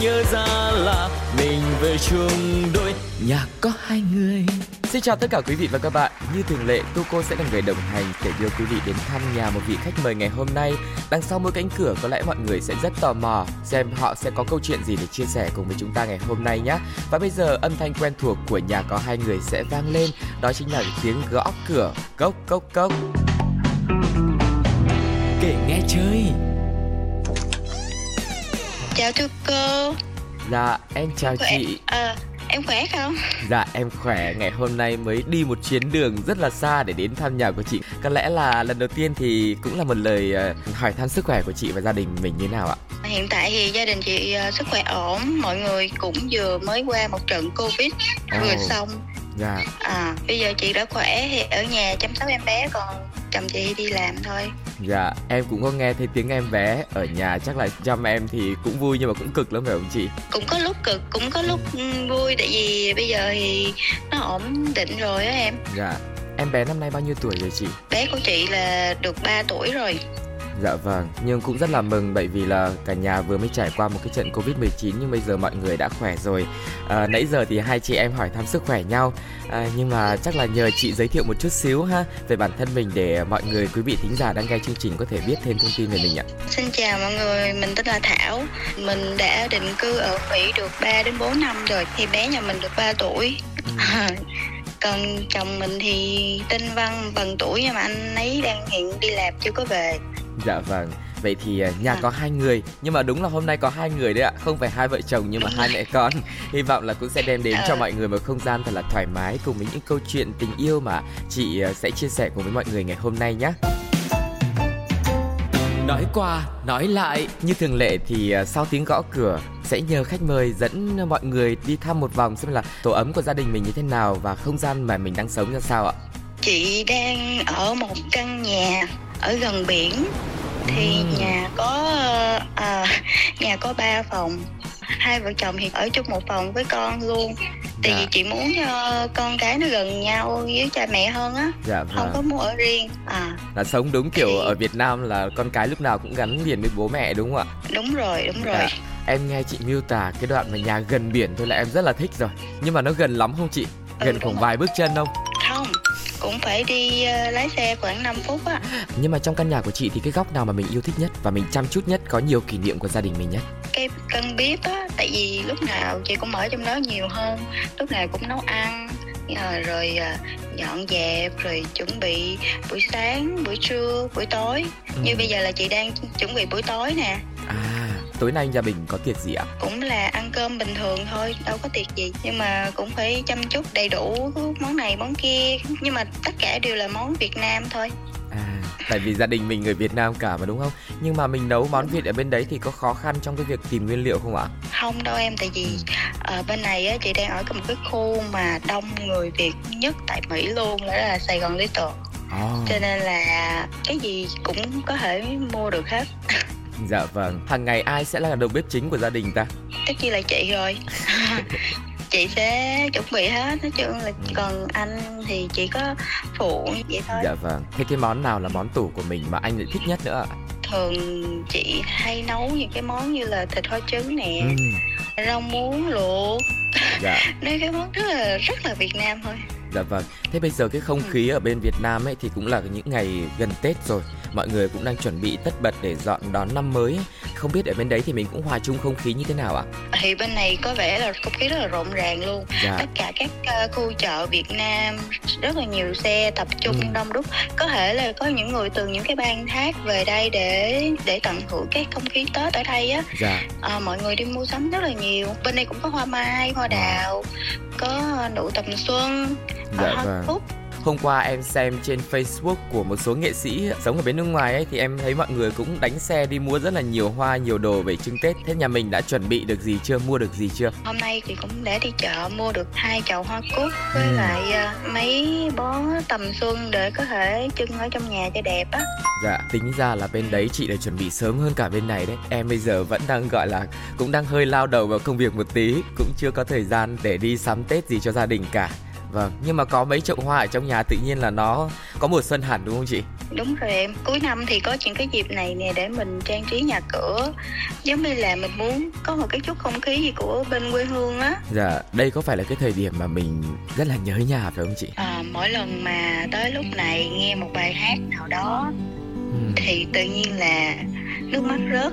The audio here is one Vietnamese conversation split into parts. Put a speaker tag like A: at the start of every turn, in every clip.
A: nhớ ra là mình về chung đôi nhà có hai người. Xin chào tất cả quý vị và các bạn. Như thường lệ, Tuco sẽ là người đồng hành để đưa quý vị đến thăm nhà một vị khách mời ngày hôm nay. Đằng sau mỗi cánh cửa có lẽ mọi người sẽ rất tò mò xem họ sẽ có câu chuyện gì để chia sẻ cùng với chúng ta ngày hôm nay nhé. Và bây giờ âm thanh quen thuộc của nhà có hai người sẽ vang lên, đó chính là tiếng gõ cửa cốc cốc cốc. Kể nghe chơi.
B: Chào thưa cô.
A: Dạ, em chào
B: khỏe.
A: chị.
B: Ờ, em khỏe không?
A: Dạ em khỏe, ngày hôm nay mới đi một chuyến đường rất là xa để đến thăm nhà của chị Có lẽ là lần đầu tiên thì cũng là một lời ờ, hỏi thăm sức khỏe của chị và gia đình mình như nào ạ?
B: Hiện tại thì gia đình chị ờ, sức khỏe ổn, mọi người cũng vừa mới qua một trận Covid vừa
A: Ồ.
B: xong.
A: Dạ,
B: À, bây giờ chị đã khỏe thì ở nhà chăm sóc em bé còn chồng chị đi làm thôi.
A: Dạ em cũng có nghe thấy tiếng em bé ở nhà chắc là chăm em thì cũng vui nhưng mà cũng cực lắm phải không chị?
B: Cũng có lúc cực, cũng có lúc ừ, vui tại vì bây giờ thì nó ổn định rồi á em.
A: Dạ, em bé năm nay bao nhiêu tuổi rồi chị?
B: Bé của chị là được 3 tuổi rồi.
A: Dạ vâng, nhưng cũng rất là mừng bởi vì là cả nhà vừa mới trải qua một cái trận Covid-19 nhưng bây giờ mọi người đã khỏe rồi. À, nãy giờ thì hai chị em hỏi thăm sức khỏe nhau à, nhưng mà chắc là nhờ chị giới thiệu một chút xíu ha về bản thân mình để mọi người quý vị thính giả đang nghe chương trình có thể biết thêm thông tin về mình ạ.
B: Xin chào mọi người, mình tên là Thảo. Mình đã định cư ở Mỹ được 3 đến 4 năm rồi. Thì bé nhà mình được 3 tuổi. Còn chồng mình thì tên Văn bằng tuổi nhưng mà anh ấy đang hiện đi làm chưa có về.
A: Dạ vâng. Vậy thì à, nhà
B: À.
A: có hai người nhưng mà đúng là hôm nay có hai người đấy ạ, không phải hai vợ chồng nhưng mà hai mẹ con. Hy vọng là cũng sẽ đem đến cho
B: Ờ.
A: mọi người một không gian thật là thoải mái cùng với những câu chuyện tình yêu mà chị à, sẽ chia sẻ cùng với mọi người ngày hôm nay nhé. Nói qua, nói lại, như thường lệ thì à, sau tiếng gõ cửa sẽ nhờ khách mời dẫn mọi người đi thăm một vòng xem là tổ ấm của gia đình mình như thế nào và không gian mà mình đang sống ra sao ạ.
B: Chị đang ở một căn nhà ở gần biển. Thì
A: Ừm.
B: nhà có ờ, à, nhà có 3 phòng. Hai vợ chồng thì ở chung một phòng với con luôn. Tại
A: Dạ.
B: vì chị muốn cho con cái nó gần nhau với cha mẹ hơn á.
A: Dạ
B: Không có
A: vâng.
B: muốn ở riêng. À
A: Là sống đúng kiểu ở Việt Nam là con cái lúc nào cũng gắn liền với bố mẹ đúng không ạ?
B: đúng rồi đúng rồi
A: Dạ. Em nghe chị miêu tả cái đoạn mà nhà gần biển thôi là em rất là thích rồi. Nhưng mà nó gần lắm không chị?
B: Ừ,
A: Gần
B: đúng
A: khoảng
B: rồi.
A: vài bước chân không?
B: Cũng phải đi ờ, lái xe khoảng 5 phút á
A: Nhưng mà trong căn nhà của chị thì cái góc nào mà mình yêu thích nhất và mình chăm chút nhất có nhiều kỷ niệm của gia đình mình nhất?
B: cái căn bếp á tại vì lúc nào chị cũng ở trong đó nhiều hơn lúc nào cũng nấu ăn ờ, rồi ờ, dọn dẹp rồi chuẩn bị buổi sáng buổi trưa buổi tối như
A: Ừ.
B: bây giờ là chị đang chuẩn bị buổi tối nè
A: À, tối nay nhà mình có tiệc gì ạ?
B: cũng là cơm bình thường thôi đâu có tiệc gì nhưng mà cũng phải chăm chút đầy đủ món này món kia nhưng mà tất cả đều là món Việt Nam thôi
A: À, tại vì gia đình mình người Việt Nam cả mà đúng không? Nhưng mà mình nấu món Việt ở bên đấy thì có khó khăn trong cái việc tìm nguyên liệu không ạ?
B: không đâu em tại vì ở bên này á chị đang ở cái một cái khu mà đông người Việt nhất tại Mỹ luôn đó là Sài Gòn Little
A: Ồ,
B: cho nên là cái gì cũng có thể mua được hết
A: dạ vâng. Hàng ngày ai sẽ là đầu bếp chính của gia đình ta?
B: Tất nhiên là chị rồi chị sẽ chuẩn bị hết nói chung là còn anh thì chỉ có phụ vậy thôi
A: Dạ vâng. Thế cái món nào là món tủ của mình mà anh lại thích nhất nữa ạ?
B: thường chị hay nấu những cái món như là thịt kho trứng nè
A: Ừ,
B: rau muống luộc
A: dạ.
B: đây cái món rất là rất là Việt Nam thôi
A: Dạ vâng. Thế bây giờ cái không khí ở bên Việt Nam ấy thì cũng là những ngày gần Tết rồi. Mọi người cũng đang chuẩn bị tất bật để dọn đón năm mới. ấy. Không biết ở bên đấy thì mình cũng hòa chung không khí như thế nào ạ?
B: thì bên này có vẻ là không khí rất là rộn ràng luôn
A: Dạ.
B: tất cả các ờ, khu chợ Việt Nam rất là nhiều xe tập trung
A: Ừ.
B: đông đúc có thể là có những người từ những cái bang khác về đây để để tận hưởng cái không khí Tết ở đây á
A: Dạ.
B: Ờ, mọi người đi mua sắm rất là nhiều bên đây cũng có hoa mai hoa đào có nụ tầm xuân
A: Dạ
B: hoa
A: vâng.
B: cúc
A: hôm qua em xem trên Facebook của một số nghệ sĩ sống ở bên nước ngoài ấy thì em thấy mọi người cũng đánh xe đi mua rất là nhiều hoa nhiều đồ về trưng Tết. Thế nhà mình đã chuẩn bị được gì chưa? Mua được gì chưa?
B: Hôm nay thì cũng đã đi chợ mua được hai chậu hoa cúc với ừ. lại uh, mấy bó tầm xuân để có thể trưng ở trong nhà cho đẹp á.
A: Dạ, tính ra là bên đấy chị đã chuẩn bị sớm hơn cả bên này đấy. Em bây giờ vẫn đang gọi là cũng đang hơi lao đầu vào công việc một tí, cũng chưa có thời gian để đi sắm Tết gì cho gia đình cả. Vâng, nhưng mà có mấy chậu hoa ở trong nhà tự nhiên là nó có mùa xuân hẳn đúng không chị?
B: Đúng rồi em, cuối năm thì có những cái dịp này nè để mình trang trí nhà cửa Giống như là mình muốn có một cái chút không khí gì của bên quê hương á
A: Dạ, đây có phải là cái thời điểm mà mình rất là nhớ nhà phải không chị?
B: À, mỗi lần mà tới lúc này nghe một bài hát nào đó ừ. Thì tự nhiên là nước mắt rớt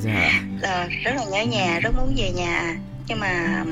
B: Dạ là Rất là nhớ nhà, rất muốn về nhà nhưng mà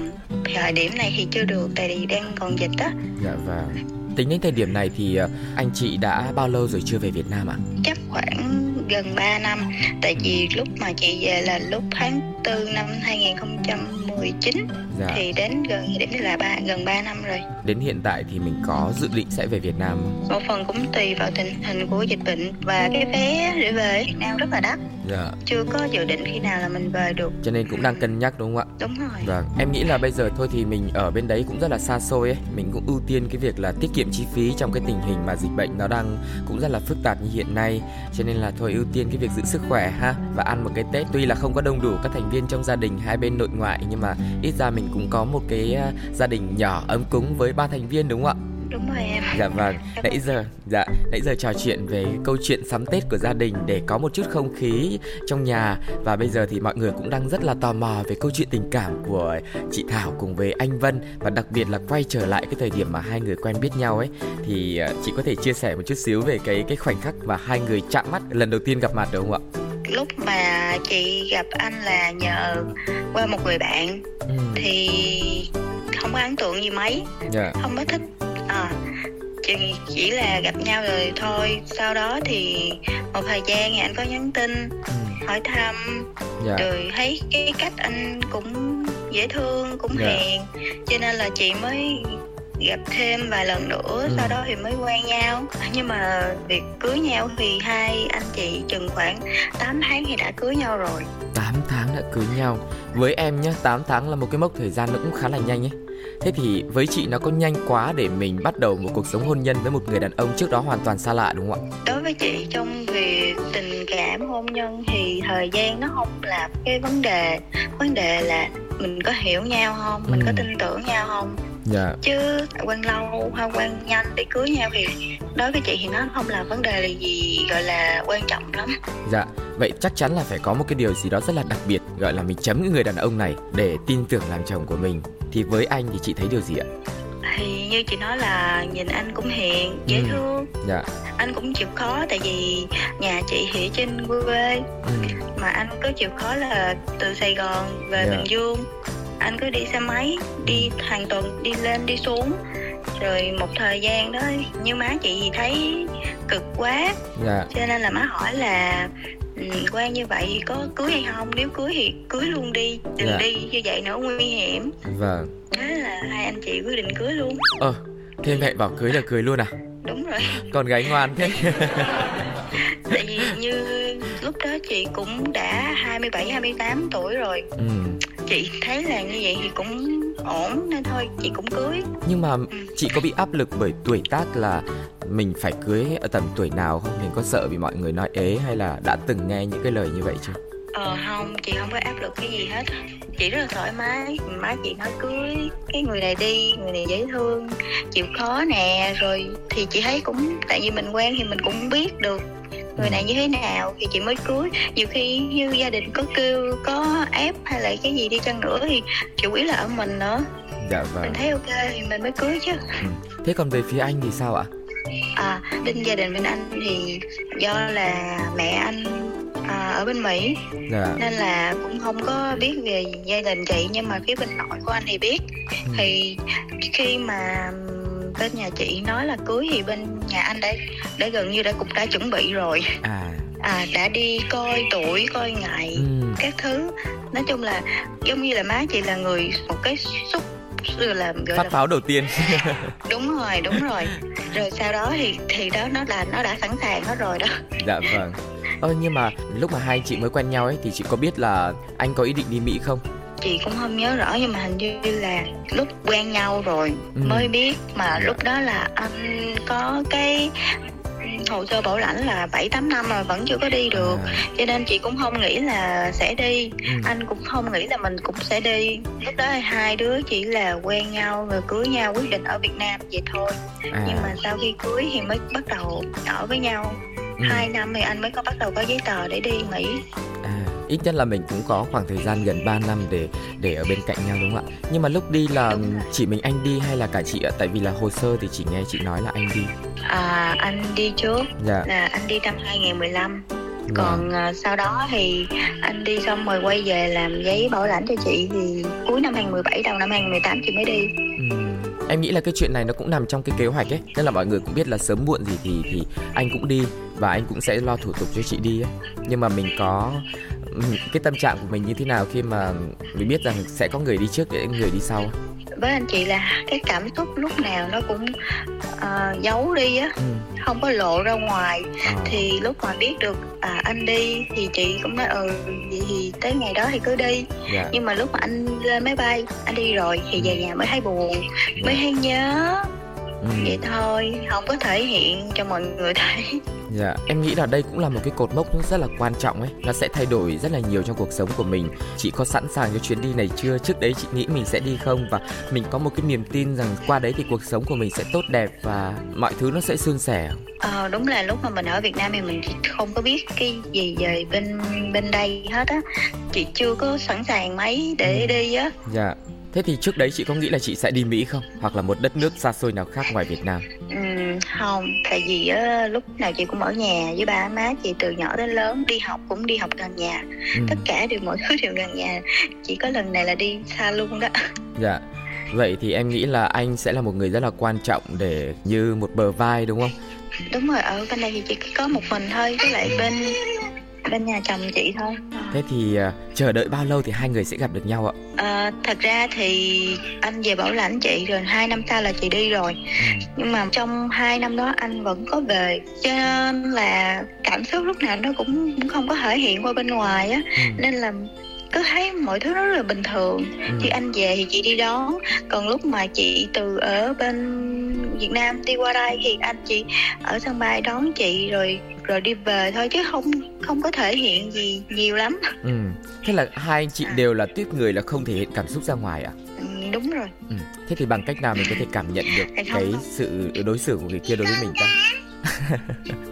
B: thời điểm này thì chưa được tại vì đang còn dịch á
A: dạ vâng tính đến thời điểm này thì ờ, anh chị đã bao lâu rồi chưa về Việt Nam ạ? À?
B: Chắc khoảng gần 3 năm Tại vì lúc mà chị về là lúc tháng 4 năm 2019 dạ. Thì đến gần điểm là ba, gần 3 năm rồi
A: Đến hiện tại thì mình có dự định sẽ về Việt Nam
B: không? Một phần cũng tùy vào tình hình của dịch bệnh Và cái vé để về Việt Nam rất là đắt dạ. Chưa có dự định khi nào là mình về được
A: Cho nên cũng đang cân nhắc đúng không
B: ạ? Đúng rồi
A: Vâng, em nghĩ là bây giờ thôi thì mình ở bên đấy cũng rất là xa xôi ấy Mình cũng ưu tiên cái việc là tiết kiệm chi phí trong cái tình hình mà dịch bệnh nó đang cũng rất là phức tạp như hiện nay Cho nên là thôi ưu tiên cái việc giữ sức khỏe ha Và ăn một cái Tết tuy là không có đông đủ các thành viên trong gia đình hai bên nội ngoại Nhưng mà ít ra mình cũng có một cái à, gia đình nhỏ ấm cúng với ba thành viên đúng không ạ?
B: đúng rồi em.
A: Dạ vâng. Nãy giờ dạ nãy giờ trò chuyện về câu chuyện sắm tết của gia đình để có một chút không khí trong nhà. Và bây giờ thì mọi người cũng đang rất là tò mò về câu chuyện tình cảm của chị thảo cùng với anh vân. Và đặc biệt là quay trở lại cái thời điểm mà hai người quen biết nhau ấy thì à, chị có thể chia sẻ một chút xíu về cái cái khoảnh khắc mà hai người chạm mắt lần đầu tiên gặp mặt được không ạ
B: lúc mà chị gặp anh là nhờ qua một người bạn ừ. thì không có ấn tượng gì mấy yeah. Dạ. không có thích à, chỉ, chỉ là gặp nhau rồi thôi sau đó thì một thời gian thì anh có nhắn tin ừ. hỏi thăm dạ. rồi thấy cái cách anh cũng dễ thương cũng dạ. hiền cho nên là chị mới gặp thêm vài lần nữa ừ. sau đó thì mới quen nhau. Nhưng mà việc cưới nhau thì hai anh chị chừng khoảng 8 tháng thì đã cưới nhau rồi.
A: 8 tháng đã cưới nhau. Với em nhé 8 tháng là một cái mốc thời gian nó cũng khá là nhanh ấy. Thế thì với chị nó có nhanh quá để mình bắt đầu một cuộc sống hôn nhân với một người đàn ông trước đó hoàn toàn xa lạ đúng không ạ?
B: Đối với chị trong việc tình cảm hôn nhân thì thời gian nó không là cái vấn đề. Vấn đề là mình có hiểu nhau không, mình ừ. có tin tưởng nhau không dạ. chứ quen lâu hay quen nhanh để cưới nhau thì đối với chị thì nó không là vấn đề gì gọi là quan trọng lắm
A: dạ vậy chắc chắn là phải có một cái điều gì đó rất là đặc biệt gọi là mình chấm cái người đàn ông này để tin tưởng làm chồng của mình thì với anh thì chị thấy điều gì ạ
B: thì như chị nói là nhìn anh cũng hiền dễ ừ. thương dạ. anh cũng chịu khó tại vì nhà chị thì trên quê ừ. mà anh có chịu khó là từ sài gòn về dạ. bình dương anh cứ đi xe máy đi hàng tuần đi lên đi xuống. Rồi một thời gian đó như má chị thì thấy cực quá. Dạ. cho nên là má hỏi là ừ, quen như vậy thì có cưới hay không? Nếu cưới thì cưới luôn đi đừng dạ. đi như vậy nữa nguy hiểm. Vâng. Thế là hai anh chị quyết định cưới luôn.
A: Ờ thế mẹ bảo cưới là cưới luôn à?
B: Đúng rồi.
A: Con gái ngoan thế.
B: Tại vì như lúc đó chị cũng đã 27 28 tuổi rồi. Ừ chị thấy là như vậy thì cũng ổn nên thôi chị cũng cưới.
A: Nhưng mà chị có bị áp lực bởi tuổi tác là mình phải cưới ở tầm tuổi nào không? Mình có sợ vì mọi người nói ế hay là đã từng nghe những cái lời như vậy chưa?
B: Ờ không chị không có áp lực cái gì hết. Chị rất là thoải mái. Má chị nói cưới cái người này đi người này dễ thương chịu khó nè rồi thì chị thấy cũng tại vì mình quen thì mình cũng biết được người này như thế nào thì chị mới cưới nhiều khi như gia đình có kêu có ép hay là cái gì đi chăng nữa thì chủ yếu là ở mình nữa. Dạ vâng. Mình thấy ok thì mình mới cưới chứ. Ừ.
A: thế còn về phía anh thì sao ạ?
B: À bên gia đình bên anh thì do là mẹ anh à, ở bên Mỹ. Dạ. nên là cũng không có biết về gia đình chị nhưng mà phía bên nội của anh thì biết. Ừ. thì khi mà bên nhà chị nói là cưới thì bên nhà anh đã đã gần như đã cũng đã chuẩn bị rồi. À. À đã đi coi tuổi coi ngày ừ. các thứ. Nói chung là giống như là má chị là người một cái xúc rồi là
A: gọi phát là... pháo đầu tiên.
B: Đúng rồi đúng rồi. Rồi sau đó thì thì đó nó là nó đã sẵn sàng hết rồi đó.
A: Dạ vâng. Ơ nhưng mà lúc mà hai chị mới quen nhau ấy thì chị có biết là anh có ý định đi mỹ không
B: chị cũng không nhớ rõ nhưng mà hình như là lúc quen nhau rồi ừ. mới biết mà dạ. lúc đó là anh có cái hồ sơ bảo lãnh là 7 8 năm rồi vẫn chưa có đi được. À. Cho nên chị cũng không nghĩ là sẽ đi. Ừ. Anh cũng không nghĩ là mình cũng sẽ đi. Lúc đó hai đứa chỉ là quen nhau rồi cưới nhau quyết định ở Việt Nam vậy thôi. À. Nhưng mà sau khi cưới thì mới bắt đầu ở với nhau. Ừ. Hai năm thì anh mới có bắt đầu có giấy tờ để đi Mỹ.
A: Ít nhất là mình cũng có khoảng thời gian gần 3 năm để để ở bên cạnh nhau đúng không ạ? Nhưng mà lúc đi là chỉ mình anh đi hay là cả chị ạ? Tại vì là hồ sơ thì chỉ nghe chị nói là anh đi.
B: À anh đi trước. Dạ. là anh đi năm 2015 Vâng. còn uh, sau đó thì anh đi xong rồi quay về làm giấy bảo lãnh cho chị thì cuối năm 2017 đầu năm 2018 chị mới đi. Ừ.
A: em nghĩ là cái chuyện này nó cũng nằm trong cái kế hoạch ấy. Tức là mọi người cũng biết là sớm muộn gì thì thì anh cũng đi và anh cũng sẽ lo thủ tục cho chị đi ấy. Nhưng mà mình có cái tâm trạng của mình như thế nào khi mà mình biết rằng sẽ có người đi trước để người đi sau
B: với anh chị là cái cảm xúc lúc nào nó cũng uh, giấu đi á ừ. không có lộ ra ngoài à. thì lúc mà biết được à, anh đi thì chị cũng nói ừ vậy thì tới ngày đó thì cứ đi yeah. Dạ. nhưng mà lúc mà anh lên máy bay anh đi rồi thì về nhà mới thấy buồn yeah. mới dạ. hay nhớ ừ. vậy thôi không có thể hiện cho mọi người thấy
A: Dạ, em nghĩ là đây cũng là một cái cột mốc rất là quan trọng ấy Nó sẽ thay đổi rất là nhiều trong cuộc sống của mình Chị có sẵn sàng cho chuyến đi này chưa? Trước đấy chị nghĩ mình sẽ đi không? Và mình có một cái niềm tin rằng qua đấy thì cuộc sống của mình sẽ tốt đẹp Và mọi thứ nó sẽ suôn sẻ
B: Ờ, đúng là lúc mà mình ở Việt Nam thì mình không có biết cái gì về bên bên đây hết á Chị chưa có sẵn sàng mấy để ừ. đi á
A: Dạ Thế thì trước đấy chị có nghĩ là chị sẽ đi Mỹ không? Hoặc là một đất nước xa xôi nào khác ngoài Việt Nam?
B: Ừ, không, tại vì uh, lúc nào chị cũng ở nhà với ba má chị từ nhỏ đến lớn đi học cũng đi học gần nhà. Ừ. Tất cả đều mọi thứ đều gần nhà. Chỉ có lần này là đi xa luôn đó.
A: Dạ. Vậy thì em nghĩ là anh sẽ là một người rất là quan trọng để như một bờ vai đúng không?
B: Đúng rồi, ở bên này thì chỉ có một mình thôi với lại bên bên nhà chồng chị thôi
A: thế thì uh, chờ đợi bao lâu thì hai người sẽ gặp được nhau ạ
B: à, thật ra thì anh về bảo lãnh chị rồi hai năm sau là chị đi rồi ừ. nhưng mà trong hai năm đó anh vẫn có về cho nên là cảm xúc lúc nào nó cũng, cũng không có thể hiện qua bên ngoài á ừ. nên là cứ thấy mọi thứ nó rất là bình thường ừ. khi anh về thì chị đi đón còn lúc mà chị từ ở bên Việt Nam đi qua đây thì anh chị ở sân bay đón chị rồi rồi đi về thôi chứ không không có thể hiện gì nhiều lắm
A: ừ thế là hai anh chị à. đều là tiếp người là không thể hiện cảm xúc ra ngoài à
B: ừ, đúng rồi
A: ừ. thế thì bằng cách nào mình có thể cảm nhận được cái không. sự đối xử của người kia đối với mình ta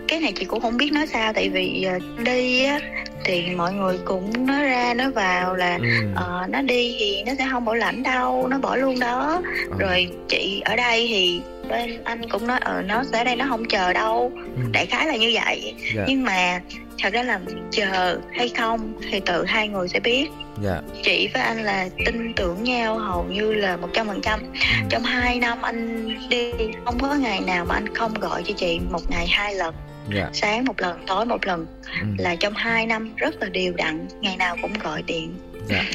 B: cái này chị cũng không biết nói sao tại vì ờ, đi á thì mọi người cũng nói ra nói vào là ừ. uh, nó đi thì nó sẽ không bảo lãnh đâu nó bỏ luôn đó ừ. rồi chị ở đây thì bên anh cũng nói ờ nó sẽ đây nó không chờ đâu ừ. đại khái là như vậy yeah. Dạ. nhưng mà thật ra là chờ hay không thì tự hai người sẽ biết. Dạ. chị với anh là tin tưởng nhau hầu như là một trăm phần trăm ừ. trong hai năm anh đi không có ngày nào mà anh không gọi cho chị một ngày hai lần. Dạ. sáng một lần tối một lần ừ. là trong hai năm rất là đều đặn ngày nào cũng gọi điện
A: yeah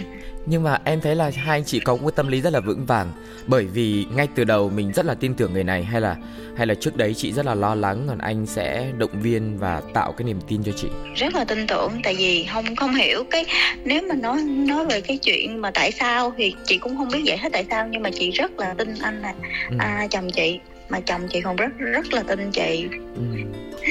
A: nhưng mà em thấy là hai anh chị có một tâm lý rất là vững vàng. Bởi vì ngay từ đầu mình rất là tin tưởng người này hay là hay là trước đấy chị rất là lo lắng còn anh sẽ động viên và tạo cái niềm tin cho chị.
B: Rất là tin tưởng tại vì không không hiểu cái nếu mà nói nói về cái chuyện mà tại sao thì chị cũng không biết giải thích tại sao nhưng mà chị rất là tin anh là ừ. à, chồng chị mà chồng chị còn rất rất là tin chị. Ừ.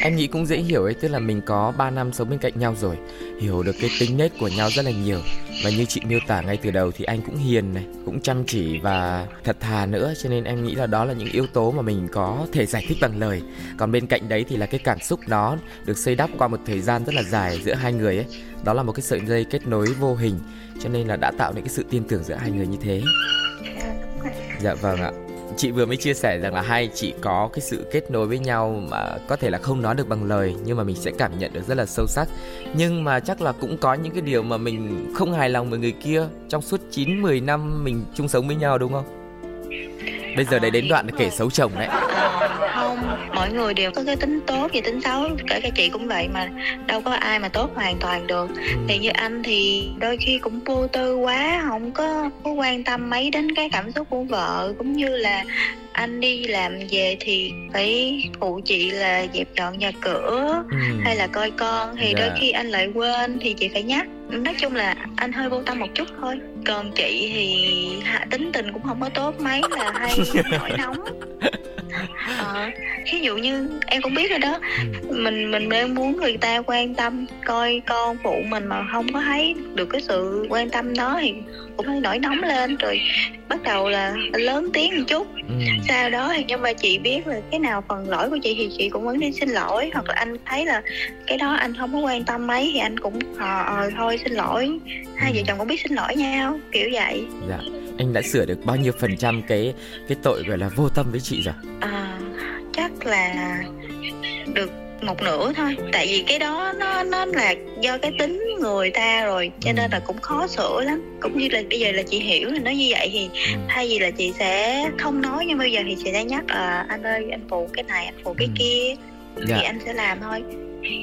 A: em nghĩ cũng dễ hiểu ấy tức là mình có 3 năm sống bên cạnh nhau rồi hiểu được cái tính nết của nhau rất là nhiều. Và như chị miêu tả ngay từ đầu thì anh cũng hiền này cũng chăm chỉ và thật thà nữa cho nên em nghĩ là đó là những yếu tố mà mình có thể giải thích bằng lời. Còn bên cạnh đấy thì là cái cảm xúc đó được xây đắp qua một thời gian rất là dài giữa hai người ấy. Đó là một cái sợi dây kết nối vô hình cho nên là đã tạo nên cái sự tin tưởng giữa hai người như thế. Dạ vâng ạ chị vừa mới chia sẻ rằng là hai chị có cái sự kết nối với nhau mà có thể là không nói được bằng lời nhưng mà mình sẽ cảm nhận được rất là sâu sắc nhưng mà chắc là cũng có những cái điều mà mình không hài lòng với người kia trong suốt 9 10 năm mình chung sống với nhau đúng không? Bây giờ đấy đến đoạn kể xấu chồng đấy.
B: Mỗi người đều có cái tính tốt và tính xấu kể cả chị cũng vậy mà đâu có ai mà tốt hoàn toàn được ừ. thì như anh thì đôi khi cũng vô tư quá không có có quan tâm mấy đến cái cảm xúc của vợ cũng như là anh đi làm về thì phải phụ chị là dẹp dọn nhà cửa ừ. hay là coi con thì yeah. đôi dạ. khi anh lại quên thì chị phải nhắc nói chung là anh hơi vô tâm một chút thôi còn chị thì tính tình cũng không có tốt mấy là hay nổi nóng ờ, ví dụ như em cũng biết rồi đó. Ừ. mình mình đang muốn người ta quan tâm coi con phụ mình mà không có thấy được cái sự quan tâm đó thì cũng hơi nổi nóng lên. Rồi bắt đầu là lớn tiếng một chút. Ừ. sau đó thì nhưng mà chị biết là cái nào phần lỗi của chị thì chị cũng vẫn đi xin lỗi. Hoặc là anh thấy là cái đó anh không có quan tâm mấy thì anh cũng ờ ờ thôi xin lỗi. Hai ừ. vợ chồng cũng biết xin lỗi nhau kiểu vậy.
A: Dạ. Anh đã sửa được bao nhiêu phần trăm cái cái tội gọi là vô tâm với chị rồi?
B: À, chắc là được một nửa thôi tại vì cái đó nó nó là do cái tính người ta rồi cho nên là cũng khó sửa lắm cũng như là bây giờ là chị hiểu là nó như vậy thì ừ. thay vì là chị sẽ không nói nhưng bây giờ thì chị sẽ nhắc à, anh ơi anh phụ cái này anh phụ cái ừ. kia dạ. thì anh sẽ làm thôi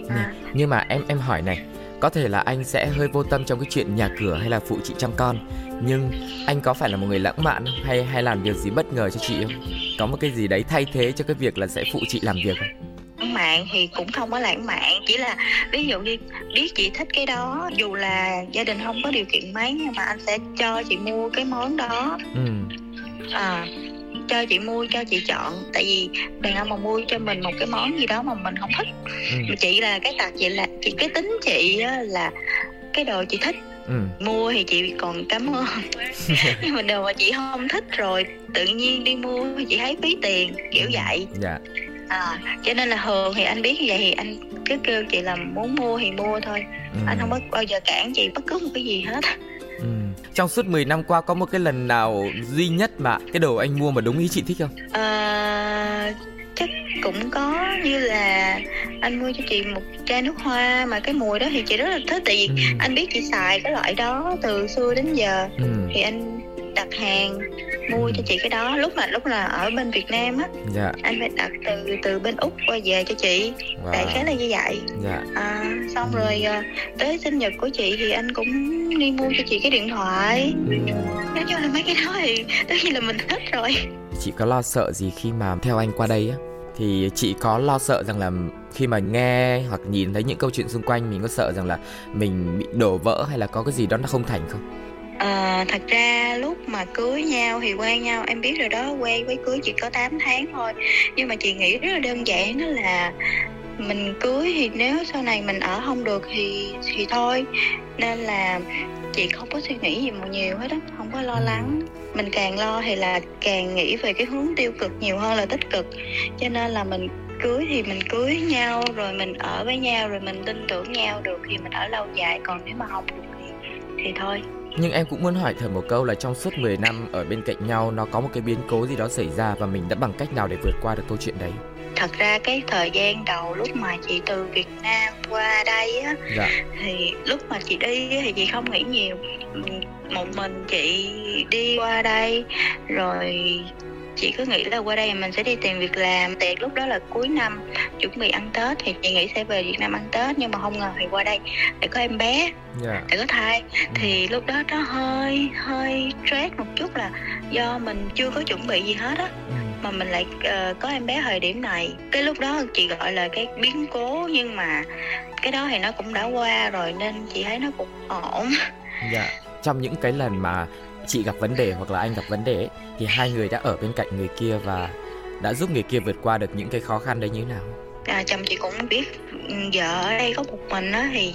A: à. nhưng mà em em hỏi này có thể là anh sẽ hơi vô tâm trong cái chuyện nhà cửa hay là phụ chị chăm con. Nhưng anh có phải là một người lãng mạn không? Hay hay làm việc gì bất ngờ cho chị không? Có một cái gì đấy thay thế cho cái việc là sẽ phụ chị làm việc không?
B: Lãng mạn thì cũng không có lãng mạn. Chỉ là ví dụ như biết chị thích cái đó dù là gia đình không có điều kiện mấy nhưng mà anh sẽ cho chị mua cái món đó. Ừ. à cho chị mua cho chị chọn tại vì đàn ông mà mua cho mình một cái món gì đó mà mình không thích ừ. chị là cái tật vậy là chị cái tính chị á, là cái đồ chị thích ừ. mua thì chị còn cảm ơn nhưng mà đồ mà chị không thích rồi tự nhiên đi mua thì chị thấy phí tiền kiểu ừ. vậy dạ à, cho nên là thường thì anh biết như vậy thì anh cứ kêu chị là muốn mua thì mua thôi ừ. anh không bao giờ cản chị bất cứ một cái gì hết.
A: Trong suốt 10 năm qua có một cái lần nào duy nhất mà cái đồ anh mua mà đúng ý chị thích không
B: à, chắc cũng có như là anh mua cho chị một chai nước hoa mà cái mùi đó thì chị rất là thích tại vì ừ. anh biết chị xài cái loại đó từ xưa đến giờ ừ. thì anh đặt hàng mua cho chị cái đó lúc mà lúc là ở bên Việt Nam á dạ. anh phải đặt từ từ bên úc qua về cho chị wow. đại khái là như vậy dạ. à, xong ừ. rồi à, tới sinh nhật của chị thì anh cũng đi mua cho chị cái điện thoại nói chung là mấy cái đó thì tất nhiên là mình thích rồi
A: chị có lo sợ gì khi mà theo anh qua đây á thì chị có lo sợ rằng là khi mà nghe hoặc nhìn thấy những câu chuyện xung quanh mình có sợ rằng là mình bị đổ vỡ hay là có cái gì đó nó không thành không
B: À, thật ra lúc mà cưới nhau thì quen nhau em biết rồi đó quen với cưới chỉ có 8 tháng thôi. Nhưng mà chị nghĩ rất là đơn giản đó là mình cưới thì nếu sau này mình ở không được thì thì thôi. Nên là chị không có suy nghĩ gì một nhiều hết á không có lo lắng. Mình càng lo thì là càng nghĩ về cái hướng tiêu cực nhiều hơn là tích cực. Cho nên là mình cưới thì mình cưới nhau rồi mình ở với nhau rồi mình tin tưởng nhau được thì mình ở lâu dài. Còn nếu mà không được thì thì thôi
A: nhưng em cũng muốn hỏi thử một câu là trong suốt 10 năm ở bên cạnh nhau nó có một cái biến cố gì đó xảy ra và mình đã bằng cách nào để vượt qua được câu chuyện đấy?
B: Thật ra cái thời gian đầu lúc mà chị từ Việt Nam qua đây á dạ. thì lúc mà chị đi thì chị không nghĩ nhiều một mình chị đi qua đây rồi chị cứ nghĩ là qua đây mình sẽ đi tìm việc làm tiệc lúc đó là cuối năm chuẩn bị ăn tết thì chị nghĩ sẽ về việt nam ăn tết nhưng mà không ngờ thì qua đây để có em bé yeah. Dạ. để có thai ừ. thì lúc đó nó hơi hơi stress một chút là do mình chưa có chuẩn bị gì hết á ừ. mà mình lại uh, có em bé thời điểm này cái lúc đó chị gọi là cái biến cố nhưng mà cái đó thì nó cũng đã qua rồi nên chị thấy nó cũng ổn
A: dạ trong những cái lần mà chị gặp vấn đề hoặc là anh gặp vấn đề ấy, thì hai người đã ở bên cạnh người kia và đã giúp người kia vượt qua được những cái khó khăn đấy như thế nào?
B: À, chồng chị cũng biết vợ ở đây có một mình á thì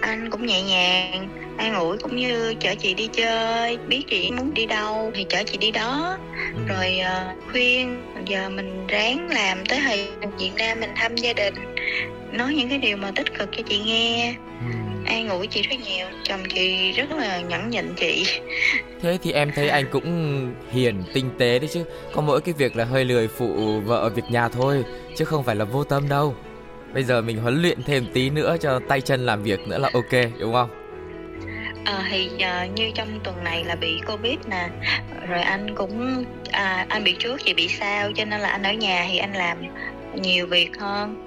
B: anh cũng nhẹ nhàng an ủi cũng như chở chị đi chơi biết chị muốn đi đâu thì chở chị đi đó. Ừ. rồi uh, khuyên giờ mình ráng làm tới thời Việt Nam mình thăm gia đình nói những cái điều mà tích cực cho chị nghe. Ừ an ủi chị rất nhiều chồng chị rất là nhẫn nhịn chị.
A: Thế thì em thấy anh cũng hiền tinh tế đấy chứ. Có mỗi cái việc là hơi lười phụ vợ việc nhà thôi chứ không phải là vô tâm đâu. Bây giờ mình huấn luyện thêm tí nữa cho tay chân làm việc nữa là ok đúng không?
B: À, thì uh, như trong tuần này là bị covid nè. Rồi anh cũng à, anh bị trước chị bị sao cho nên là anh ở nhà thì anh làm nhiều việc hơn.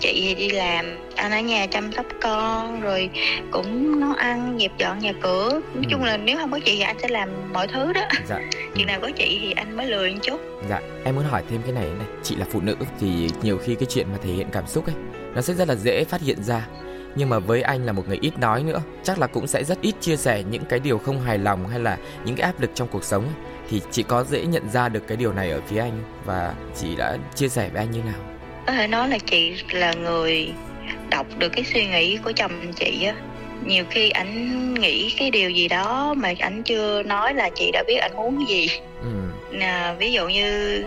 B: Chị thì đi làm anh ở nhà chăm sóc con rồi cũng nấu ăn dẹp dọn nhà cửa. Nói
A: Ừ.
B: chung là nếu không có chị thì anh sẽ làm mọi thứ đó.
A: Dạ.
B: Chừng nào có chị thì anh mới lười một chút.
A: Dạ, em muốn hỏi thêm cái này này. Chị là phụ nữ thì nhiều khi cái chuyện mà thể hiện cảm xúc ấy Nó sẽ rất là dễ phát hiện ra. Nhưng mà với anh là một người ít nói nữa Chắc là cũng sẽ rất ít chia sẻ những cái điều không hài lòng Hay là những cái áp lực trong cuộc sống ấy. Thì chị có dễ nhận ra được cái điều này ở phía anh Và chị đã chia sẻ với anh như nào
B: có thể nói là chị là người đọc được cái suy nghĩ của chồng chị á nhiều khi ảnh nghĩ cái điều gì đó mà ảnh chưa nói là chị đã biết ảnh muốn gì
A: ừ.
B: nè ví dụ như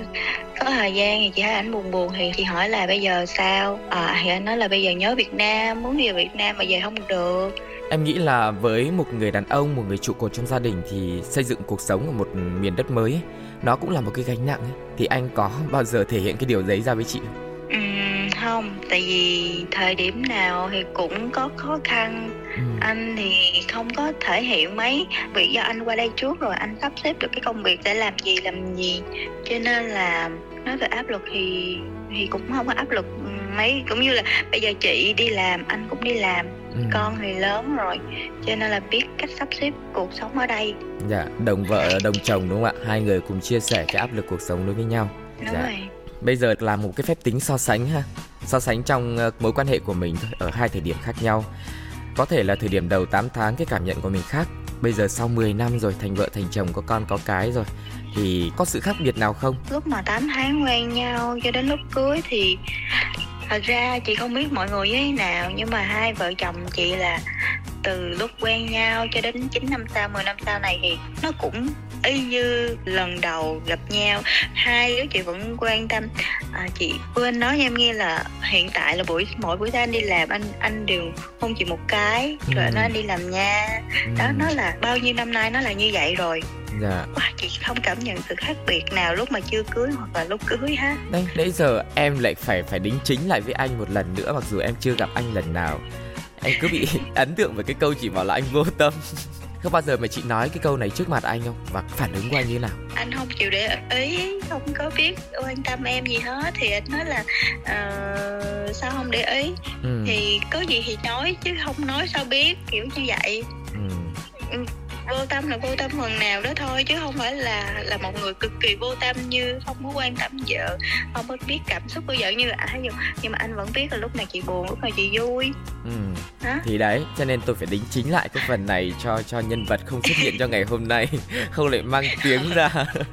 B: có thời gian thì chị thấy ảnh buồn buồn thì chị hỏi là bây giờ sao à thì anh nói là bây giờ nhớ Việt Nam muốn về Việt Nam mà về không được
A: Em nghĩ là với một người đàn ông, một người trụ cột trong gia đình Thì xây dựng cuộc sống ở một miền đất mới ấy, Nó cũng là một cái gánh nặng ấy. Thì anh có bao giờ thể hiện cái điều đấy ra với chị không?
B: Không tại vì thời điểm nào thì cũng có khó khăn
A: Ừ.
B: anh thì không có thể hiện mấy vì do anh qua đây trước rồi anh sắp xếp được cái công việc để làm gì làm gì cho nên là nói về áp lực thì thì cũng không có áp lực mấy cũng như là bây giờ chị đi làm anh cũng đi làm
A: Ừ.
B: con thì lớn rồi cho nên là biết cách sắp xếp cuộc sống ở đây
A: Dạ, đồng vợ đồng chồng đúng không ạ? Hai người cùng chia sẻ cái áp lực cuộc sống đối với nhau.
B: đúng
A: Dạ.
B: rồi
A: Bây giờ là một cái phép tính so sánh ha. So sánh trong ờ, mối quan hệ của mình thôi, ở hai thời điểm khác nhau. Có thể là thời điểm đầu 8 tháng cái cảm nhận của mình khác. Bây giờ sau 10 năm rồi thành vợ thành chồng có con có cái rồi thì có sự khác biệt nào không?
B: lúc mà 8 tháng quen nhau cho đến lúc cưới thì thật ra chị không biết mọi người như thế nào nhưng mà hai vợ chồng chị là từ lúc quen nhau cho đến 9 năm sau 10 năm sau này thì nó cũng y như lần đầu gặp nhau hai đứa chị vẫn quan tâm à, chị quên nói em nghe là hiện tại là buổi mỗi buổi tối anh đi làm anh anh đều hôn chị một cái rồi
A: Ừ.
B: anh đi làm nha đó
A: Ừm,
B: nó là bao nhiêu năm nay nó là như vậy rồi
A: Dạ.
B: Wow, chị không cảm nhận sự khác biệt nào lúc mà chưa cưới hoặc là lúc cưới ha
A: Đây, nãy giờ em lại phải phải đính chính lại với anh một lần nữa mặc dù em chưa gặp anh lần nào. Em cứ bị ấn tượng với cái câu chị bảo là anh vô tâm. Có bao giờ mà chị nói cái câu này trước mặt anh không? Và phản ứng của anh như thế nào?
B: anh không chịu để ý không có biết quan tâm em gì hết thì anh nói là ờ, sao không để ý
A: Ừ.
B: thì có gì thì nói chứ không nói sao biết kiểu như vậy
A: Ừ.
B: vô tâm là vô tâm phần nào đó thôi chứ không phải là là một người cực kỳ vô tâm như không có quan tâm vợ không có biết cảm xúc của vợ như là nhưng, nhưng mà anh vẫn biết là lúc nào chị buồn lúc nào chị vui
A: Ừ.
B: Hả?
A: Thì đấy, cho nên tôi phải đính chính lại cái phần này cho cho nhân vật không xuất hiện cho ngày hôm nay, không lại mang tiếng ra.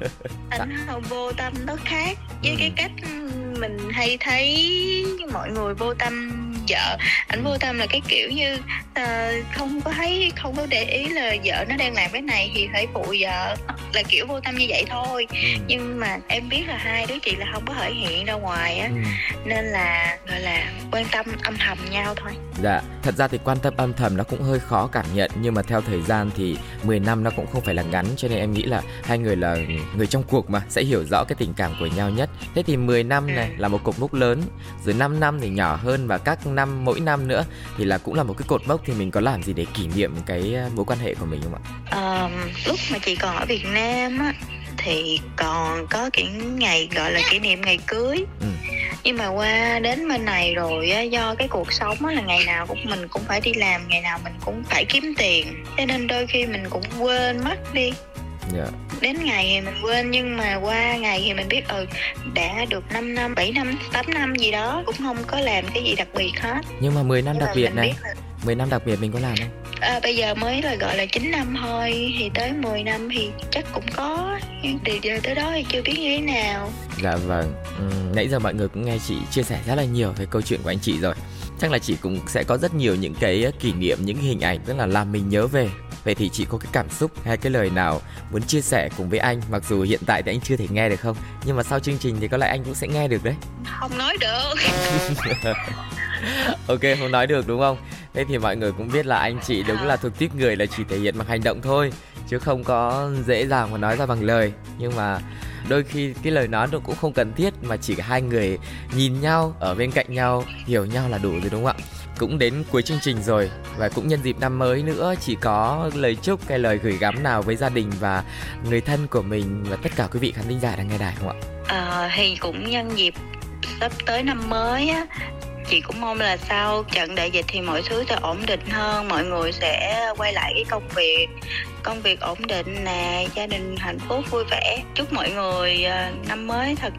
B: anh không vô tâm nó khác với
A: Ừ.
B: cái cách mình hay thấy mọi người vô tâm vợ anh vô tâm là cái kiểu như ờ, không có thấy không có để ý là vợ nó đang làm cái này thì phải phụ vợ là kiểu vô tâm như vậy thôi
A: Ừ.
B: nhưng mà em biết là hai đứa chị là không có thể hiện ra ngoài á
A: Ừ.
B: nên là gọi là quan tâm âm thầm nhau thôi
A: Dạ, thật ra thì quan tâm âm thầm nó cũng hơi khó cảm nhận nhưng mà theo thời gian thì 10 năm nó cũng không phải là ngắn cho nên em nghĩ là hai người là người trong cuộc mà sẽ hiểu rõ cái tình cảm của nhau nhất. Thế thì 10 năm này
B: Ừ.
A: là một cột mốc lớn, rồi 5 năm thì nhỏ hơn và các năm mỗi năm nữa thì là cũng là một cái cột mốc thì mình có làm gì để kỷ niệm cái ờ, mối quan hệ của mình không ạ?
B: Ờ, lúc mà chị còn ở Việt Nam á thì còn có cái ngày gọi là kỷ niệm ngày cưới
A: Ừ.
B: nhưng mà qua đến bên này rồi á do cái cuộc sống á là ngày nào cũng mình cũng phải đi làm ngày nào mình cũng phải kiếm tiền cho nên đôi khi mình cũng quên mất đi
A: Dạ.
B: đến ngày thì mình quên nhưng mà qua ngày thì mình biết ừ đã được 5 năm 7 năm 8 năm gì đó cũng không có làm cái gì đặc biệt hết.
A: Nhưng mà 10 năm
B: Nhưng
A: đặc biệt này,
B: là
A: 10 năm đặc biệt mình có làm không?
B: À, bây giờ mới là gọi là 9 năm thôi thì tới 10 năm thì chắc cũng có. Nhưng từ giờ tới đó thì chưa biết như thế nào.
A: Dạ vâng, Ừm, nãy giờ mọi người cũng nghe chị chia sẻ rất là nhiều về câu chuyện của anh chị rồi. Chắc là chị cũng sẽ có rất nhiều những cái kỷ niệm, những hình ảnh rất là làm mình nhớ về Vậy thì chị có cái cảm xúc hay cái lời nào muốn chia sẻ cùng với anh Mặc dù hiện tại thì anh chưa thể nghe được không Nhưng mà sau chương trình thì có lẽ anh cũng sẽ nghe được đấy
B: không nói được
A: Ok, không nói được đúng không? Thế thì mọi người cũng biết là anh chị đúng là thuộc tiếp người là chỉ thể hiện bằng hành động thôi Chứ không có dễ dàng mà nói ra bằng lời Nhưng mà đôi khi cái lời nói nó cũng không cần thiết Mà chỉ hai người nhìn nhau ở bên cạnh nhau Hiểu nhau là đủ rồi đúng không ạ? Cũng đến cuối chương trình rồi Và cũng nhân dịp năm mới nữa Chỉ có lời chúc hay lời gửi gắm nào với gia đình và người thân của mình Và tất cả quý vị khán thính giả đang nghe đài không ạ?
B: À, thì cũng nhân dịp sắp tới năm mới á chị cũng mong là sau trận đại dịch thì mọi thứ sẽ ổn định hơn mọi người sẽ quay lại cái công việc công việc ổn định nè gia đình hạnh phúc vui vẻ chúc mọi người uh, năm mới thật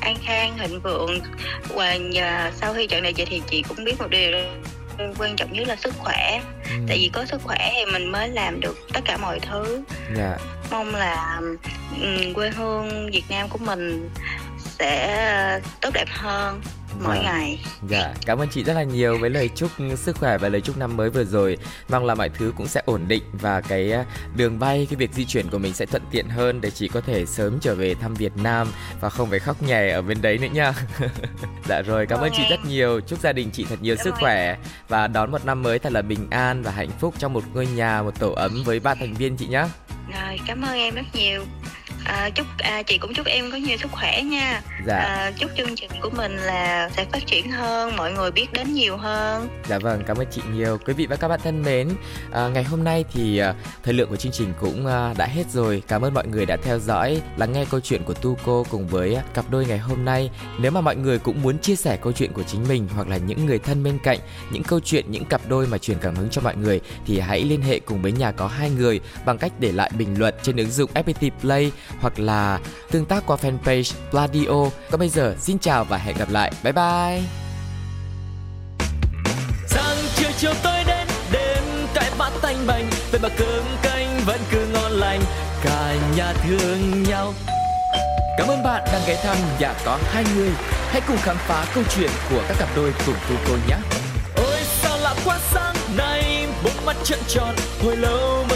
B: an khang thịnh vượng và sau khi trận đại dịch thì chị cũng biết một điều quan trọng nhất là sức khỏe ừ. tại vì có sức khỏe thì mình mới làm được tất cả mọi thứ yeah. Dạ. mong là um, quê hương việt nam của mình sẽ tốt đẹp hơn mỗi dạ. ngày.
A: Dạ, cảm ơn chị rất là nhiều với lời chúc sức khỏe và lời chúc năm mới vừa rồi. Mong là mọi thứ cũng sẽ ổn định và cái à, đường bay, cái việc di chuyển của mình sẽ thuận tiện hơn để chị có thể sớm trở về thăm Việt Nam và không phải khóc nhè ở bên đấy nữa nha. dạ rồi, cảm ơn chị rất nhiều. Chúc gia đình chị thật nhiều sức khỏe và đón một năm mới thật là bình an và hạnh phúc trong một ngôi nhà, một tổ ấm với ba thành viên chị nhé.
B: Rồi, cảm ơn em rất nhiều à, chúc à, chị cũng chúc em có nhiều sức khỏe nha. Dạ. à, chúc chương trình của mình là sẽ phát triển hơn mọi người biết đến nhiều hơn.
A: Dạ vâng cảm ơn chị nhiều. Quý vị và các bạn thân mến à, ngày hôm nay thì à, thời lượng của chương trình cũng à, đã hết rồi. Cảm ơn mọi người đã theo dõi lắng nghe câu chuyện của tu cô cùng với cặp đôi ngày hôm nay. Nếu mà mọi người cũng muốn chia sẻ câu chuyện của chính mình hoặc là những người thân bên cạnh những câu chuyện những cặp đôi mà truyền cảm hứng cho mọi người thì hãy liên hệ cùng với nhà có hai người bằng cách để lại bình luận trên ứng dụng FPT Play hoặc là tương tác qua fanpage Pladio. Còn bây giờ xin chào và hẹn gặp lại. Bye bye. Sáng chiều chiều tối đến đêm cái bát tanh bành vậy mà cơm canh vẫn cứ ngon lành cả nhà thương nhau Cảm ơn bạn đang ghé thăm nhà có hai người. Hãy cùng khám phá câu chuyện của các cặp đôi cùng tu cô nhé. Ôi sao lạ quá sáng nay, bốn mắt trận tròn, hồi lâu mới